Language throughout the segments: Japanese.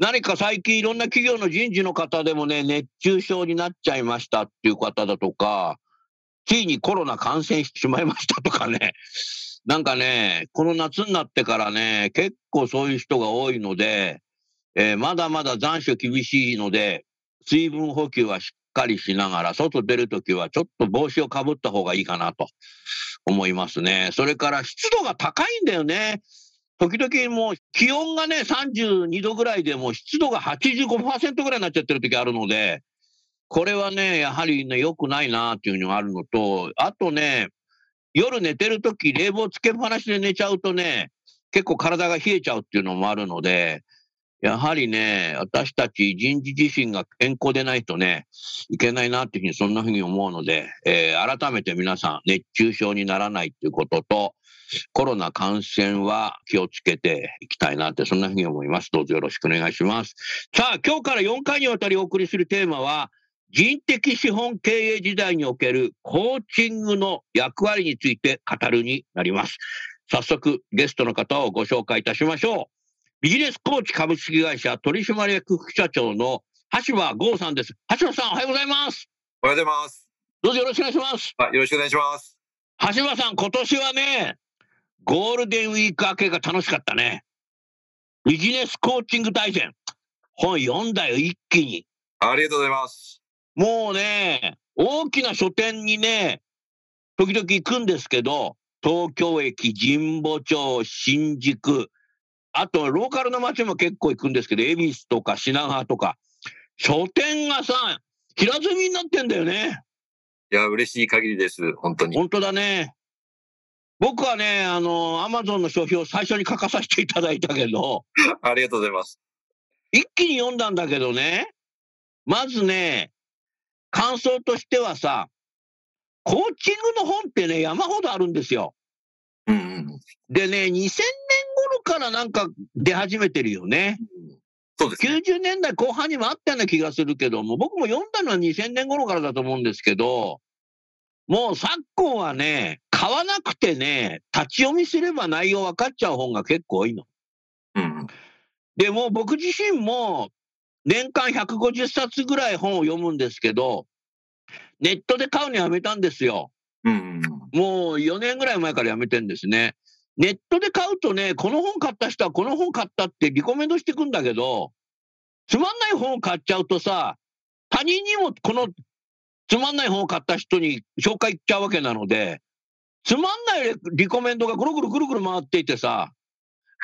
何か最近いろんな企業の人事の方でもね、熱中症になっちゃいましたっていう方だとか、ついにコロナ感染してしまいましたとかね、なんかね、この夏になってからね、結構そういう人が多いので、えー、まだまだ残暑厳しいので、水分補給はしっかりしながら、外出るときはちょっと帽子をかぶった方がいいかなと思いますね。それから湿度が高いんだよね。時々もう気温がね、32度ぐらいでもう湿度が85%ぐらいになっちゃってる時あるので、これはね、やはりね、良くないなっていうのがあるのと、あとね、夜寝てる時冷房つけっぱなしで寝ちゃうとね、結構体が冷えちゃうっていうのもあるので、やはりね、私たち人事自身が健康でないとね、いけないなっていうふうにそんなふうに思うので、えー、改めて皆さん熱中症にならないっていうことと、コロナ感染は気をつけていきたいなって、そんなふうに思います。どうぞよろしくお願いします。さあ、今日から4回にわたりお送りするテーマは、人的資本経営時代におけるコーチングの役割について語るになります。早速、ゲストの方をご紹介いたしましょう。ビジネスコーチ株式会社取締役副社長の橋場剛さんです。橋場さん、おはようございます。おはようございます。どうぞよろしくお願いします。よろしくお願いします。橋場さん、今年はね、ゴールデンウィーク明けが楽しかったね。ビジネスコーチング大全。本読んだよ、一気に。ありがとうございます。もうね、大きな書店にね、時々行くんですけど、東京駅、神保町、新宿、あとローカルの街も結構行くんですけど、恵比寿とか品川とか、書店がさ、平積みになってんだよね。いや、嬉しい限りです、本当に。本当だね。僕はね、あの、アマゾンの書評を最初に書かさせていただいたけど、ありがとうございます。一気に読んだんだけどね、まずね、感想としてはさ、コーチングの本ってね、山ほどあるんですよ。うん、でね、2000年頃からなんか出始めてるよね。そうです、ね、90年代後半にもあったような気がするけども、僕も読んだのは2000年頃からだと思うんですけど、もう昨今はね、買わなくてね、立ち読みすれば内容分かっちゃう本が結構多いの。うん、でも僕自身も年間150冊ぐらい本を読むんですけど、ネットで買うのやめたんですよ。うん、もう4年ぐらい前からやめてんですね。ネットで買うとね、この本買った人はこの本買ったってリコメンドしてくんだけど、つまんない本を買っちゃうとさ、他人にもこのつまんない本を買った人に紹介いっちゃうわけなので、つまんないリコメンドがぐるぐるぐるぐる回っていてさ、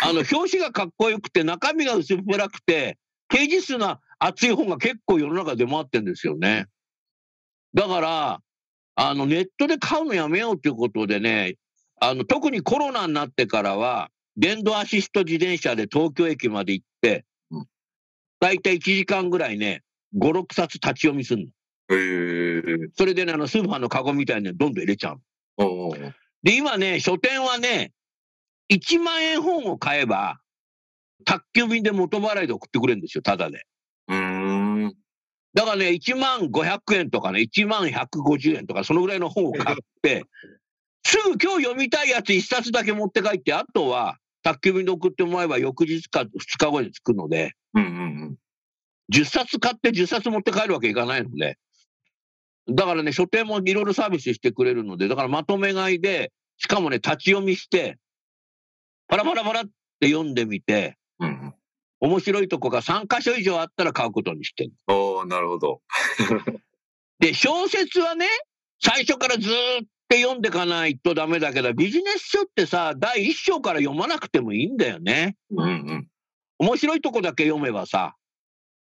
あの、表紙がかっこよくて、中身が薄っぺらくて、ページ数の厚い本が結構世の中で回ってんですよね。だから、あの、ネットで買うのやめようということでね、あの、特にコロナになってからは、電動アシスト自転車で東京駅まで行って、だいたい1時間ぐらいね、5、6冊立ち読みするの。それでね、あの、スーパーのカゴみたいにどんどん入れちゃう。で、今ね、書店はね、1万円本を買えば、宅急便で元払いで送ってくれるんですよ、ただで。うん。だからね、1万500円とかね、1万150円とか、そのぐらいの本を買って、すぐ今日読みたいやつ1冊だけ持って帰って、あとは宅急便で送ってもらえば翌日か2日後に着くので、うんうんうん、10冊買って10冊持って帰るわけいかないので、だからね、書店もいろいろサービスしてくれるので、だからまとめ買いで、しかもね、立ち読みして、パラパラパラって読んでみて、うん、面白いとこが3箇所以上あったら買うことにしてる。おーなるほど。で、小説はね、最初からずーっと読んでかないとダメだけど、ビジネス書ってさ、第1章から読まなくてもいいんだよね。うんうん。面白いとこだけ読めばさ。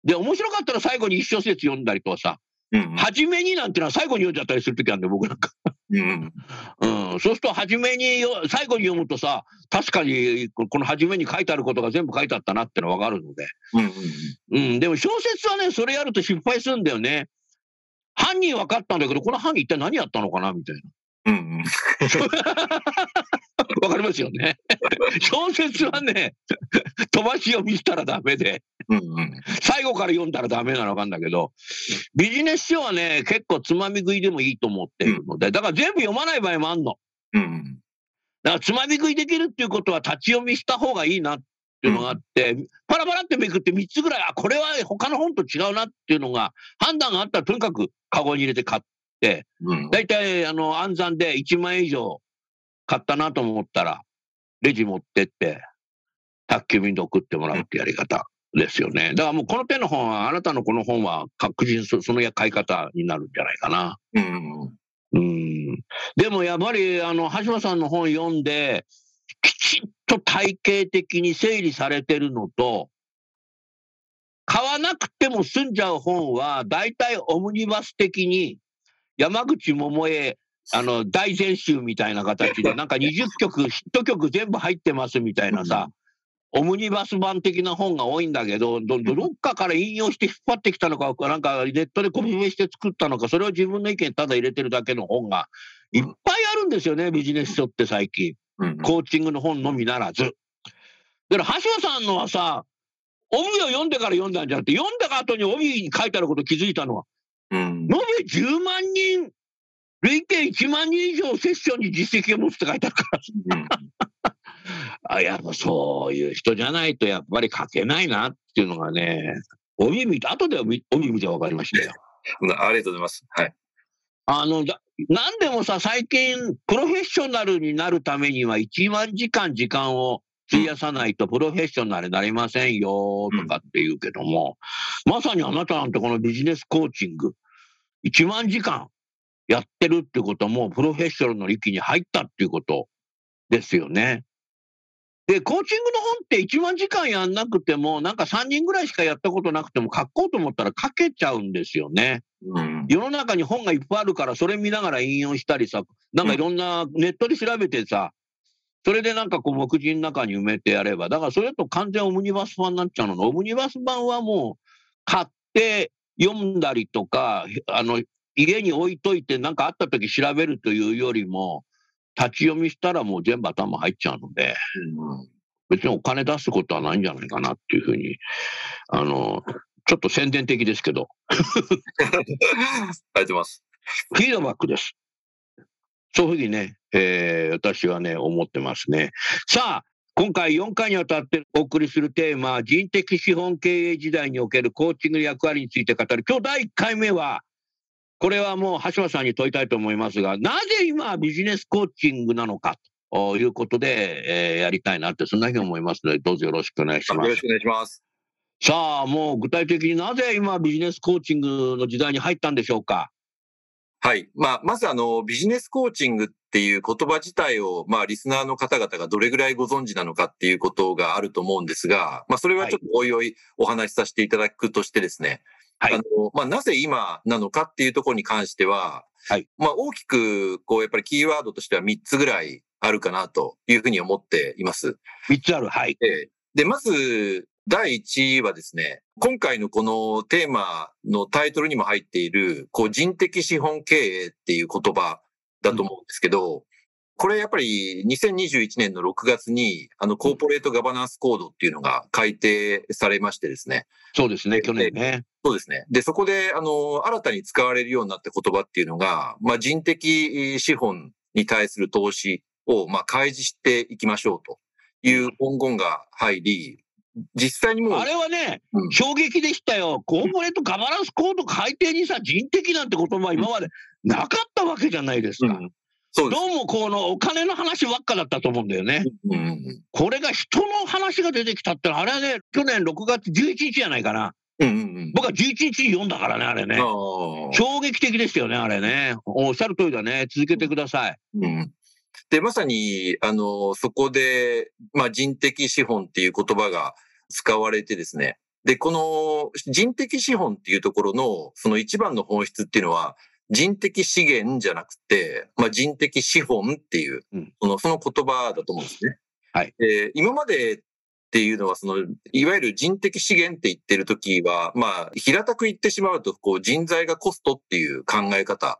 で、面白かったら最後に一小節読んだりとかさ、うんうん初めになんてのは最後に読んじゃったりするときあるんだよ、僕なんか。うんうん、そうすると、初めによ、最後に読むとさ、確かに、ここの初めに書いてあることが全部書いてあったなってのわかるので。うんうんうん、でも小説はね、それやると失敗するんだよね。犯人分かったんだけど、この犯人一体何やったのかなみたいうんうん。な。わかりますよね。小説はね、飛ばし読みしたらダメで、うんうん。最後から読んだらダメなのわかんだけど、ビジネス書はね、結構つまみ食いでもいいと思っているので、だから全部読まない場合もあんの。うんだからつまみ食いできるっていうことは立ち読みした方がいいなっていうのがあって、パラパラってめくって3つぐらい、あ、これは他の本と違うなっていうのが判断があったらとにかくカゴに入れて買って、うん。だいたいあの暗算で1万円以上買ったなと思ったら、レジ持ってって、宅急便で送ってもらうってやり方ですよね。だからもうこの手の本は、あなたのこの本は確実にそその買い方になるんじゃないかな。うんうんでもやっぱりあの橋場さんの本読んできちっと体系的に整理されてるのと買わなくても済んじゃう本は大体オムニバス的に山口百恵あの大全集みたいな形で なんか20曲ヒット曲全部入ってますみたいなさ、オムニバス版的な本が多いんだけど、どどどっかから引用して引っ張ってきたのか、なんかネットでコピペして作ったのか、それを自分の意見ただ入れてるだけの本がいっぱいあるんですよね、ビジネス書って最近。うん。コーチングの本のみならず。だから橋野さんのはさ、帯を読んでから読んだんじゃなくて、読んだ後に帯に書いてあること気づいたのは、うん延べ10万人、累計1万人以上セッションに実績を持つって書いてあるから。うんあ、やっぱそういう人じゃないとやっぱり書けないなっていうのがね、帯見て、後で帯帯見て分かりましたよ。ありがとうございます。はい。あの、だなんでもさ、最近、プロフェッショナルになるためには1万時間時間を費やさないとプロフェッショナルになりませんよとかって言うけども、まさにあなたなんてこのビジネスコーチング、1万時間やってるってことも、プロフェッショナルの域に入ったっていうことですよね。で、コーチングの本って1万時間やんなくても、なんか3人ぐらいしかやったことなくても、書こうと思ったら書けちゃうんですよね。うん。世の中に本がいっぱいあるから、それ見ながら引用したりさ、なんかいろんなネットで調べてさ、それでなんかこう、目次の中に埋めてやれば、だからそれだと完全オムニバス版になっちゃうの。オムニバス版はもう、買って読んだりとか、あの、家に置いといて、なんかあった時調べるというよりも、立ち読みしたらもう全部頭入っちゃうので、別にお金出すことはないんじゃないかなっていうふうに、あの、ちょっと宣伝的ですけど、ありがとうございます。フィードバックです。そういうふうにね、えー私はね、思ってますね。さあ、今回4回にわたってお送りするテーマ、人的資本経営時代におけるコーチングの役割について語る。今日第1回目は、これはもう橋間さんに問いたいと思いますが、なぜ今ビジネスコーチングなのかということで、えーやりたいなって、そんなふうに思いますので、どうぞよろしくお願いしますよろし。くお願いします。さあ、もう具体的になぜ今ビジネスコーチングの時代に入ったんでしょうか？はい。まあ、まずあの、ビジネスコーチングっていう言葉自体を、まあ、リスナーの方々がどれぐらいご存知なのかっていうことがあると思うんですが、まあ、それはちょっとおいおいお話しさせていただくとしてですね、はいあの、まあ、なぜ今なのかっていうところに関しては、はいまあ、大きく、こう、やっぱりキーワードとしては3つぐらいあるかなというふうに思っています。3つある。はい。ええで、まず、第1位はですね、今回のこのテーマのタイトルにも入っている、こう人的資本経営っていう言葉だと思うんですけど、これやっぱり2021年の6月に、あの、コーポレートガバナンスコードっていうのが改定されましてですね。そうですね、去年ね。そうですね。で、そこで、あの、新たに使われるようになった言葉っていうのが、まあ、人的資本に対する投資を、まあ、開示していきましょうという文言が入り、実際にもう、あれはね、うん衝撃でしたよ。コーポレートガバナンスコード改定にさ、人的なんて言葉は今までなかったわけじゃないですか。うん。どうもこのお金の話ばっかだったと思うんだよね。うんうんこれが人の話が出てきたってあれはね、去年6月11日じゃないかな。うんうんうん。僕は11日に読んだからね、あれね。衝撃的でしたよね、あれね。おっしゃる通りだね。続けてください。うんで、まさに、あの、そこで、まあ、人的資本っていう言葉が使われてですね。で、この人的資本っていうところの、その一番の本質っていうのは、人的資源じゃなくて、まあ、人的資本っていううん、その、その言葉だと思うんですね。はい。で、今までっていうのは、その、いわゆる人的資源って言ってるときは、まあ、平たく言ってしまうと、こう、人材がコストっていう考え方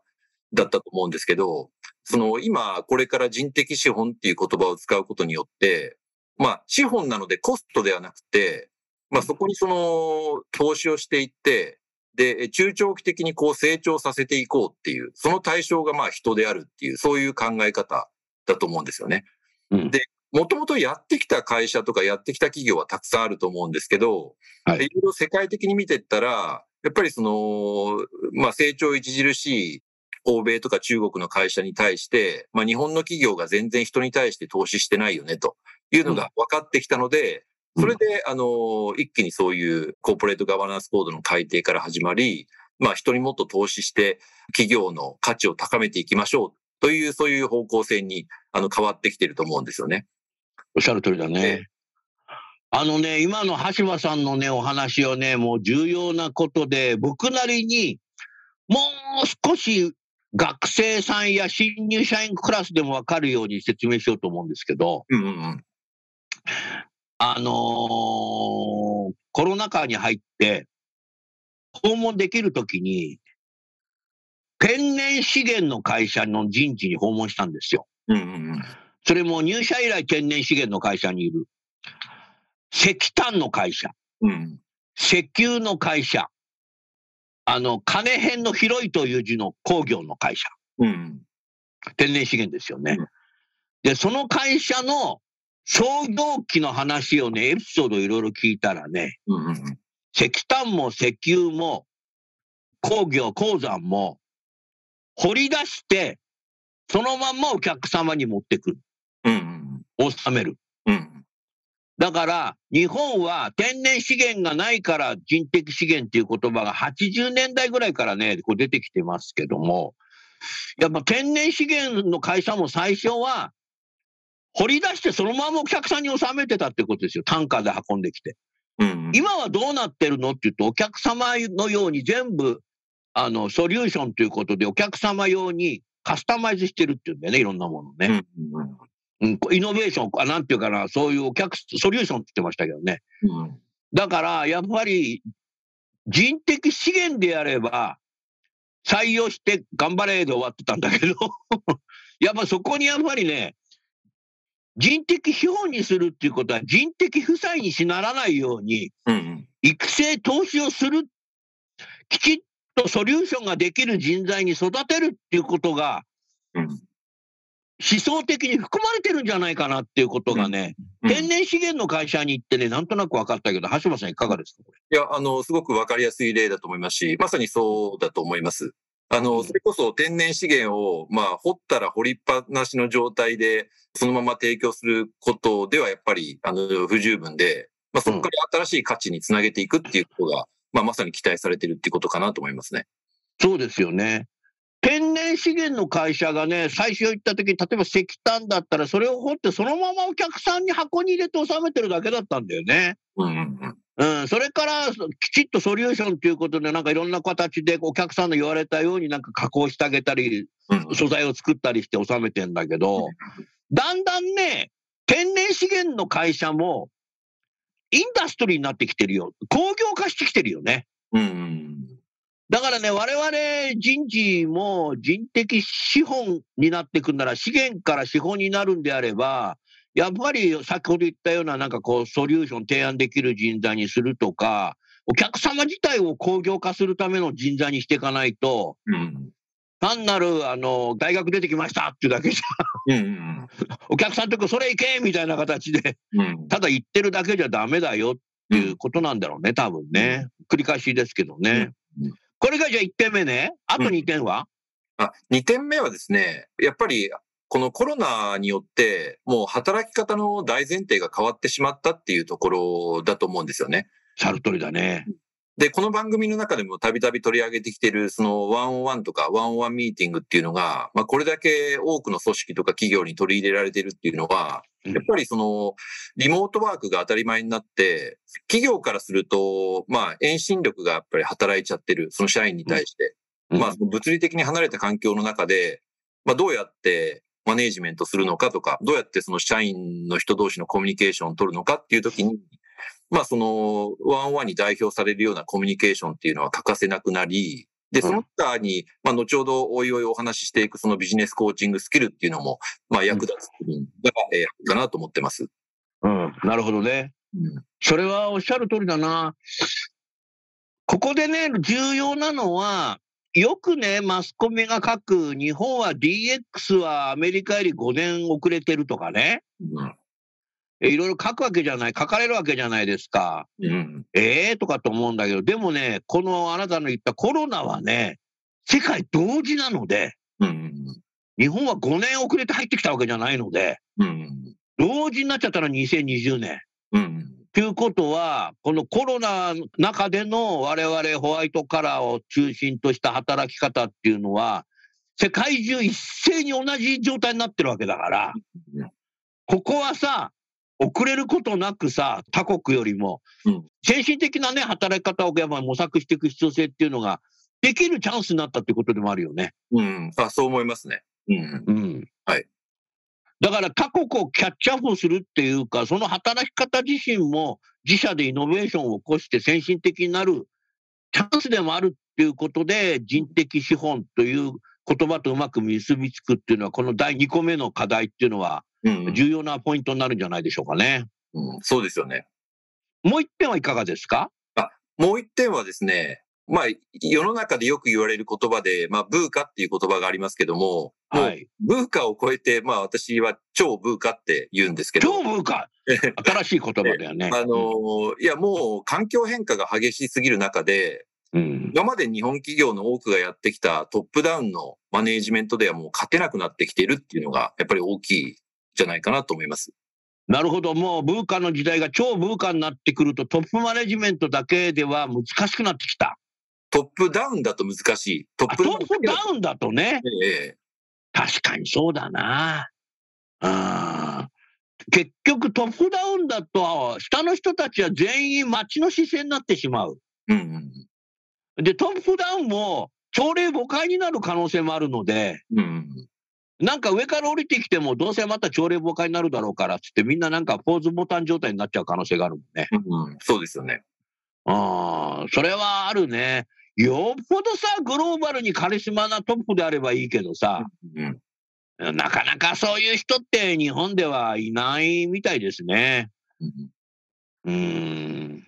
だったと思うんですけど、その今、これから人的資本っていう言葉を使うことによって、まあ、資本なのでコストではなくて、まあ、そこにその投資をしていって、で、中長期的にこう成長させていこうっていう、その対象がまあ人であるっていう、そういう考え方だと思うんですよね。うん。で、もともとやってきた会社とかやってきた企業はたくさんあると思うんですけど、はい。いろいろ世界的に見ていったら、やっぱりその、まあ成長著しい欧米とか中国の会社に対して、まあ日本の企業が全然人に対して投資してないよねというのが分かってきたので、うんそれで、あの、一気にそういうコーポレートガバナンスコードの改定から始まり、まあ人にもっと投資して企業の価値を高めていきましょうという、そういう方向性にあの変わってきてると思うんですよね。おっしゃる通りだね。あのね、今の橋場さんのね、お話をね、もう重要なことで、僕なりにもう少し学生さんや新入社員クラスでもわかるように説明しようと思うんですけど、うんうんうん。あのーコロナ禍に入って、訪問できるときに、天然資源の会社の人事に訪問したんですよ。うんうんうん。それも入社以来天然資源の会社にいる。石炭の会社、うん石油の会社、あの、金編の広いという字の工業の会社、うん。天然資源ですよねうん。で、その会社の創業期の話をね、エピソードいろいろ聞いたらね、うんうん石炭も石油も工業、鉱山も掘り出して、そのまんまお客様に持ってくる。うんうん。収める。うんだから、日本は天然資源がないから人的資源っていう言葉が80年代ぐらいからね、こう出てきてますけども、やっぱ天然資源の会社も最初は、掘り出してそのままお客さんに納めてたってことですよ。単価で運んできて。うん。今はどうなってるのって言うと、お客様のように全部、あの、ソリューションということで、お客様用にカスタマイズしてるっていうんだよね、いろんなものね。うんうんうん、イノベーション、あなんていうかな、そういうお客、ソリューションって言ってましたけどね。うんだから、やっぱり、人的資源であれば、採用して頑張れで終わってたんだけど、やっぱそこにやっぱりね、人的資本にするっていうことは人的負債にしならないように、うん育成投資をする、きちっとソリューションができる人材に育てるっていうことが、うん。思想的に含まれてるんじゃないかなっていうことがね、うん。天然資源の会社に行ってね、なんとなく分かったけど、橋本さんいかがですか？これ。いや、あの、すごくわかりやすい例だと思いますし、まさにそうだと思います。あの、それこそ天然資源を、まあ、掘ったら掘りっぱなしの状態で、そのまま提供することではやっぱり、あの、不十分で、まあ、そこから新しい価値につなげていくっていうことが、まあ、まさに期待されてるっていうことかなと思いますね。そうですよね。天然資源の会社がね、最初行った時、例えば石炭だったら、それを掘ってそのままお客さんに箱に入れて収めてるだけだったんだよね。うんうんうん。うん、それからきちっとソリューションということで、なんかいろんな形でお客さんの言われたようになんか加工してあげたり、うん素材を作ったりして収めてんだけど、だんだんね、天然資源の会社も、インダストリーになってきてるよ。工業化してきてるよね。うんうんだからね、我々人事も人的資本になっていくんなら、資源から資本になるんであれば、やっぱり先ほど言ったような、なんかこう、ソリューション提案できる人材にするとか、お客様自体を工業化するための人材にしていかないと、うん単なる、あの、大学出てきましたっていうだけじゃ、うんうんお客さんとこそれ行けみたいな形で、うん。ただ言ってるだけじゃダメだよっていうことなんだろうね、多分ね。繰り返しですけどね。うん。これがじゃあ1点目ね。あと2点は、あ、2点目はですね、やっぱりこのコロナによって、もう働き方の大前提が変わってしまったっていうところだと思うんですよね。さる通りだね。で、この番組の中でもたびたび取り上げてきてる、そのワンオンワンとかワンオンワンミーティングっていうのが、まあこれだけ多くの組織とか企業に取り入れられてるっていうのは、うんやっぱりその、リモートワークが当たり前になって、企業からすると、まあ遠心力がやっぱり働いちゃってる、その社員に対して。うんまあ物理的に離れた環境の中で、まあどうやってマネージメントするのかとか、どうやってその社員の人同士のコミュニケーションを取るのかっていう時に、まあそのワンワンに代表されるようなコミュニケーションっていうのは欠かせなくなり、で、その他に、まあ後ほどおいおいお話ししていくそのビジネスコーチングスキルっていうのも、まあ役立つが、えーかなと思ってます。うん。なるほどね。うんそれはおっしゃる通りだな。ここでね、重要なのは、よくね、マスコミが書く、日本は DX はアメリカより5年遅れてるとかね、うん。えいろいろ書くわけじゃない、書かれるわけじゃないですか。うん。ええとかと思うんだけど、でもね、このあなたの言ったコロナはね、世界同時なので、うん。日本は5年遅れて入ってきたわけじゃないので、うん。同時になっちゃったのは2020年。うんということは、このコロナの中での我々ホワイトカラーを中心とした働き方っていうのは、世界中一斉に同じ状態になってるわけだからうん、ここはさ、遅れることなくさ、他国よりもうん、先進的なね、働き方をやっぱり模索していく必要性っていうのが、できるチャンスになったっていうことでもあるよね。うん。あ、そう思いますね。うん。うん。はい。だから他国をキャッチアップするっていうか、その働き方自身も自社でイノベーションを起こして先進的になるチャンスでもあるっていうことで、人的資本という言葉とうまく結びつくっていうのは、この第2個目の課題っていうのはうん。重要なポイントになるんじゃないでしょうかね。うんそうですよね。もう一点はいかがですか？もう一点はですね、まあ、世の中でよく言われる言葉で、まあ、ブーカっていう言葉がありますけども、はい。ブーカを超えて、まあ、私は超ブーカって言うんですけど、超文化 新しい言葉だよね。あの、いや、もう環境変化が激しすぎる中で、うん、今まで日本企業の多くがやってきたトップダウンのマネージメントではもう勝てなくなってきているっていうのが、やっぱり大きいんじゃないかなと思います。なるほど、もうブーカの時代が超ブーカになってくると、トップマネジメントだけでは難しくなってきた。トップダウンだと難しい。トップあトップダウンだとね、ええ確かにそうだな。あ結局トップダウンだと、下の人たちは全員町の視線になってしまう。うんで、トップダウンも朝礼誤解になる可能性もあるので、うん。うん。なんか上から降りてきても、どうせまた朝礼誤解になるだろうからっつって、みんななんかポーズボタン状態になっちゃう可能性があるもんね。うん、そうですよね。ああ、それはあるね。よっぽどさ、グローバルにカリスマなトップであればいいけどさ、うん。なかなかそういう人って日本ではいないみたいですね。うんうーん。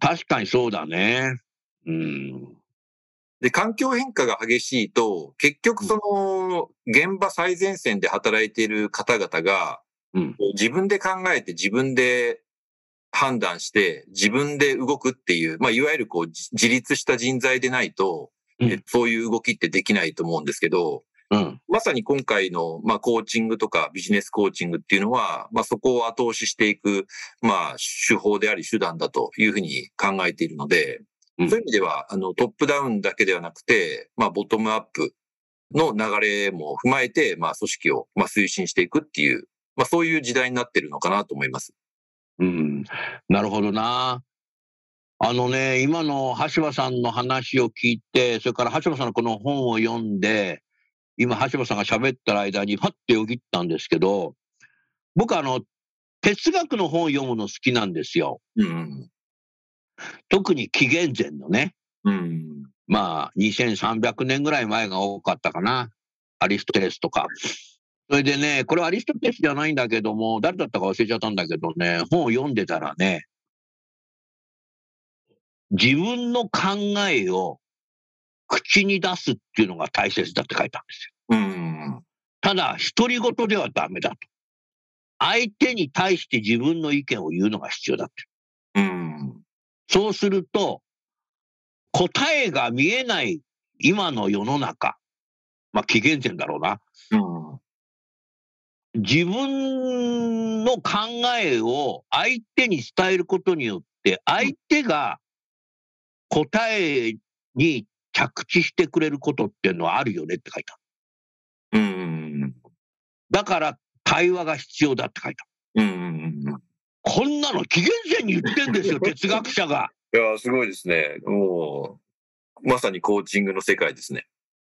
確かにそうだね。うん。で、環境変化が激しいと、結局その、現場最前線で働いている方々が、うん自分で考えて自分で判断して、自分で動くっていう、まあ、いわゆるこう、じ自立した人材でないと、うんえそういう動きってできないと思うんですけど、うん。まさに今回の、まあ、コーチングとかビジネスコーチングっていうのは、まあ、そこを後押ししていく、まあ、手法であり手段だというふうに考えているので、うんそういう意味では、あの、トップダウンだけではなくて、まあ、ボトムアップの流れも踏まえて、まあ、組織を、まあ、推進していくっていう、まあ、そういう時代になってるのかなと思います。うん。なるほどな。あのね、今の橋場さんの話を聞いて、それから橋場さんのこの本を読んで、今橋場さんが喋ってる間にパッてよぎったんですけど、僕あの、哲学の本を読むの好きなんですよ。うん。特に紀元前のね。うん。まあ、2300年ぐらい前が多かったかな。アリストテレスとか。それでね、これはアリストテレスじゃないんだけども、誰だったか忘れちゃったんだけどね、本を読んでたらね、自分の考えを口に出すっていうのが大切だって書いたんですよ。うん。ただ、独り言ではダメだと。相手に対して自分の意見を言うのが必要だって。うん。そうすると、答えが見えない今の世の中、まあ紀元前だろうな。うん。自分の考えを相手に伝えることによって、相手が答えに着地してくれることっていうのはあるよねって書いた。うん。だから対話が必要だって書いた。うん。こんなの紀元前に言ってんですよ、哲学者が。いや、すごいですね。もう、まさにコーチングの世界ですね。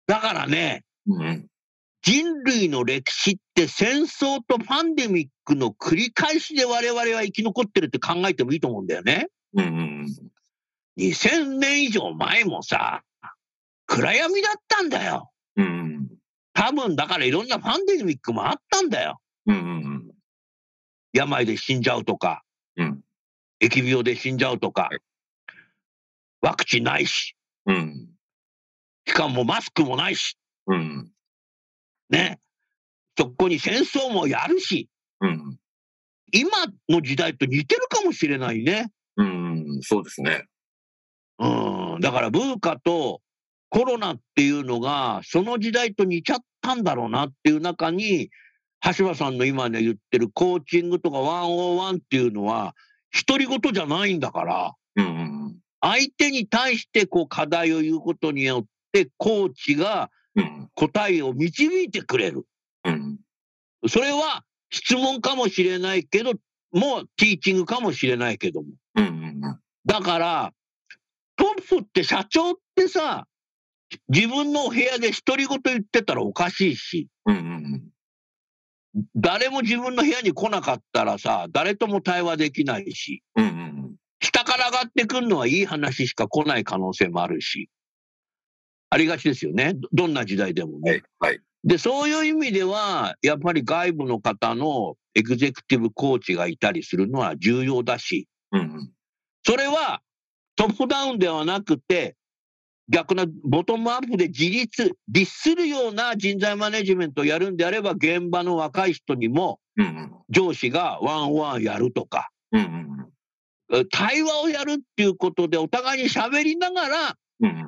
だからね、うん。人類の歴史って戦争とパンデミックの繰り返しで我々は生き残ってるって考えてもいいと思うんだよね。うん。2000年以上前もさ、暗闇だったんだよ。うん。多分だからいろんなパンデミックもあったんだよ。うん。病で死んじゃうとか、うん。疫病で死んじゃうとかはい、ワクチンないし、うん。しかもマスクもないし、うん。ね。そこに戦争もやるし、うん。今の時代と似てるかもしれないね。うん。そうですね。うん。だから文化とコロナっていうのが、その時代と似ちゃったんだろうなっていう中に、橋場さんの今ね言ってるコーチングとか101っていうのは、独り言じゃないんだから、うん。相手に対してこう課題を言うことによって、コーチがうん。答えを導いてくれる。うん。それは質問かもしれないけど、もうティーチングかもしれないけども。うん。だから、トップって社長ってさ、自分のお部屋で独り言言ってたらおかしいし、うん。誰も自分の部屋に来なかったらさ、誰とも対話できないし、うん。下から上がってくるのはいい話しか来ない可能性もあるし、ありがちですよね。どどんな時代でもね。はい。はい。で、そういう意味では、やっぱり外部の方のエグゼクティブコーチがいたりするのは重要だし、うん。それはトップダウンではなくて、逆なボトムアップで自立、律するような人材マネジメントをやるんであれば、現場の若い人にもうん。上司がワンワンやるとか、うん。え対話をやるっていうことで、お互いに喋りながらうん。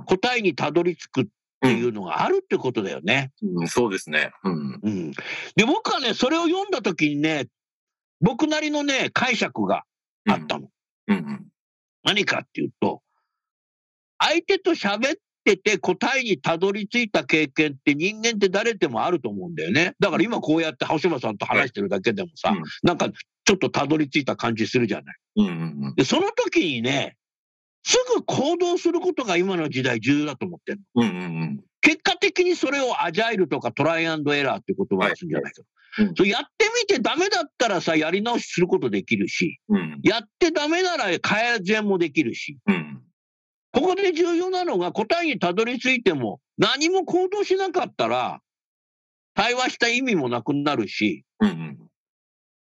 答えにたどり着くっていうのがあるってことだよね。うん。そうですね。うん。うん。で、僕はね、それを読んだ時にね、僕なりのね、解釈があったの。うん。何かっていうと、相手と喋ってて答えにたどり着いた経験って人間って誰でもあると思うんだよね。だから今こうやって橋場さんと話してるだけでもさ、うんなんかちょっとたどり着いた感じするじゃない。うん。で、その時にね、すぐ行動することが今の時代重要だと思ってるの。うん。結果的にそれをアジャイルとかトライアンドエラーって言葉をするんじゃないけど。はいうんそれやってみてダメだったらさ、やり直しすることできるし、うん。やってダメなら改善もできるし、うん。ここで重要なのが答えにたどり着いても何も行動しなかったら対話した意味もなくなるし、うん。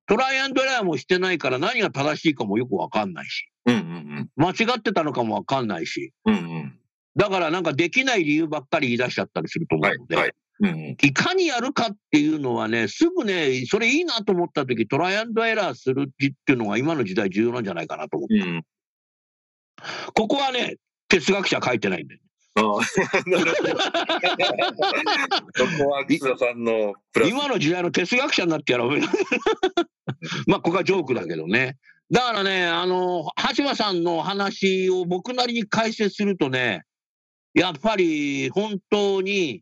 トライアンドエラーもしてないから何が正しいかもよくわかんないし、うん。間違ってたのかもわかんないし、うん。だからなんかできない理由ばっかり言い出しちゃったりすると思はいうの。で、はい。うん。いかにやるかっていうのはね、すぐね、それいいなと思った時トライアンドエラーするっていうのが今の時代重要なんじゃないかなと思う。うん。ここはね、哲学者書いてないんだよ。そこは楠田さんの。今の時代の哲学者になってやろう。まあ、ここはジョークだけどね。だからね、あの、橋場さんの話を僕なりに解説するとね、やっぱり本当に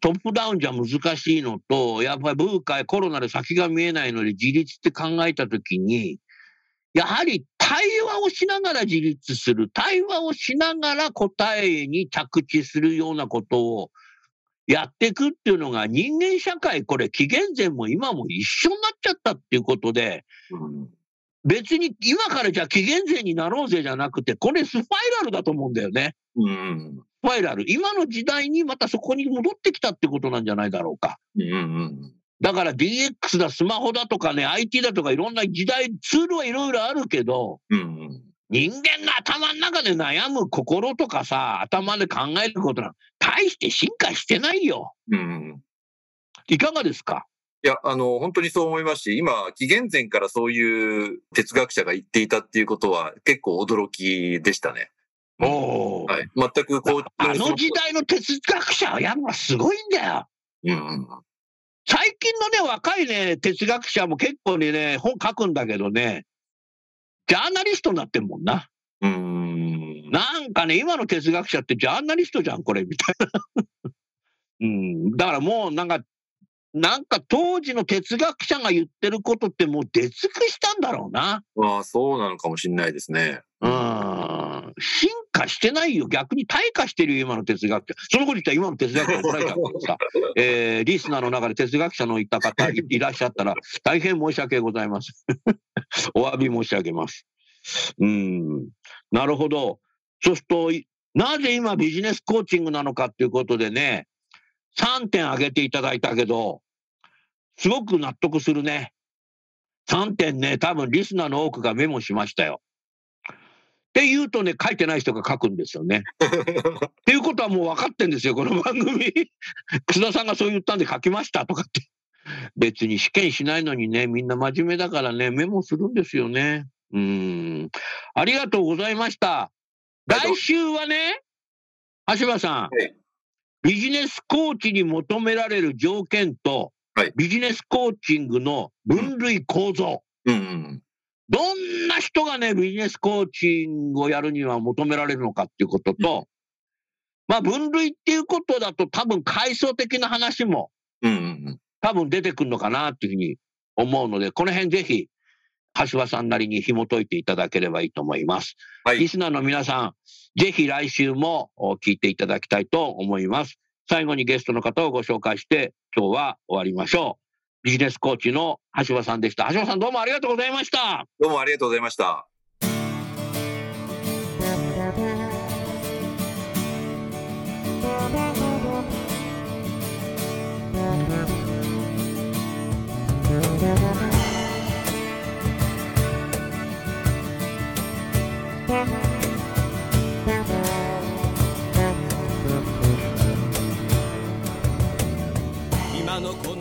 トップダウンじゃ難しいのと、やっぱり文化コロナで先が見えないので自立って考えたときに、やはり対話をしながら自立する、対話をしながら答えに着地するようなことをやっていくっていうのが人間社会、これ紀元前も今も一緒になっちゃったっていうことで、うん別に今からじゃあ紀元前になろうぜじゃなくて、これスパイラルだと思うんだよね。うん。スパイラル。今の時代にまたそこに戻ってきたってことなんじゃないだろうか。うん。うん。だから DX だ、スマホだとかね、IT だとかいろんな時代、ツールはいろいろあるけど、うん。人間の頭の中で悩む心とかさ、頭で考えることなん大して進化してないよ。うん。いかがですか？いや、あの、本当にそう思いますし、今、紀元前からそういう哲学者が言っていたっていうことは結構驚きでしたね。おーはい。全くこう、あの時代の哲学者はやっぱすごいんだよ。うん。最近のね、若いね、哲学者も結構にね、本書くんだけどね、ジャーナリストになってんもんな。うん。なんかね、今の哲学者ってジャーナリストじゃん、これ、みたいな。うん、だからもうなんか、なんか当時の哲学者が言ってることってもう出尽くしたんだろうな。まあ、そうなのかもしれないですね。うん。進化してないよ。逆に退化してるよ、今の哲学者。そのこと言ったら今の哲学者怒られちゃうからさ。えー、リスナーの中で哲学者のいた方いいらっしゃったら、大変申し訳ございません。お詫び申し上げます。うん。なるほど。そうすると、いなぜ今ビジネスコーチングなのかっていうことでね、3点挙げていただいたけど、すごく納得するね。3点ね、多分リスナーの多くがメモしましたよ。って言うとね、書いてない人が書くんですよね。っていうことはもう分かってんですよ、この番組。楠田さんがそう言ったんで書きましたとかって。別に試験しないのにね、みんな真面目だからね、メモするんですよね。うん。ありがとうございました。来週はね、橋場さん、はいビジネスコーチに求められる条件と、はいビジネスコーチングの分類構造。うん。どんな人がね、ビジネスコーチングをやるには求められるのかっていうことと、まあ分類っていうことだと多分階層的な話も。多分出てくるのかなっていうふうに思うので、この辺ぜひ、橋場さんなりに紐解いていただければいいと思います。はいリスナーの皆さん、ぜひ来週もお聞いていただきたいと思います。最後にゲストの方をご紹介して、今日は終わりましょう。ビジネスコーチの橋場さんでした。橋場さんどうもありがとうございました。どうもありがとうございました。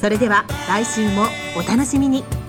それでは来週もお楽しみに。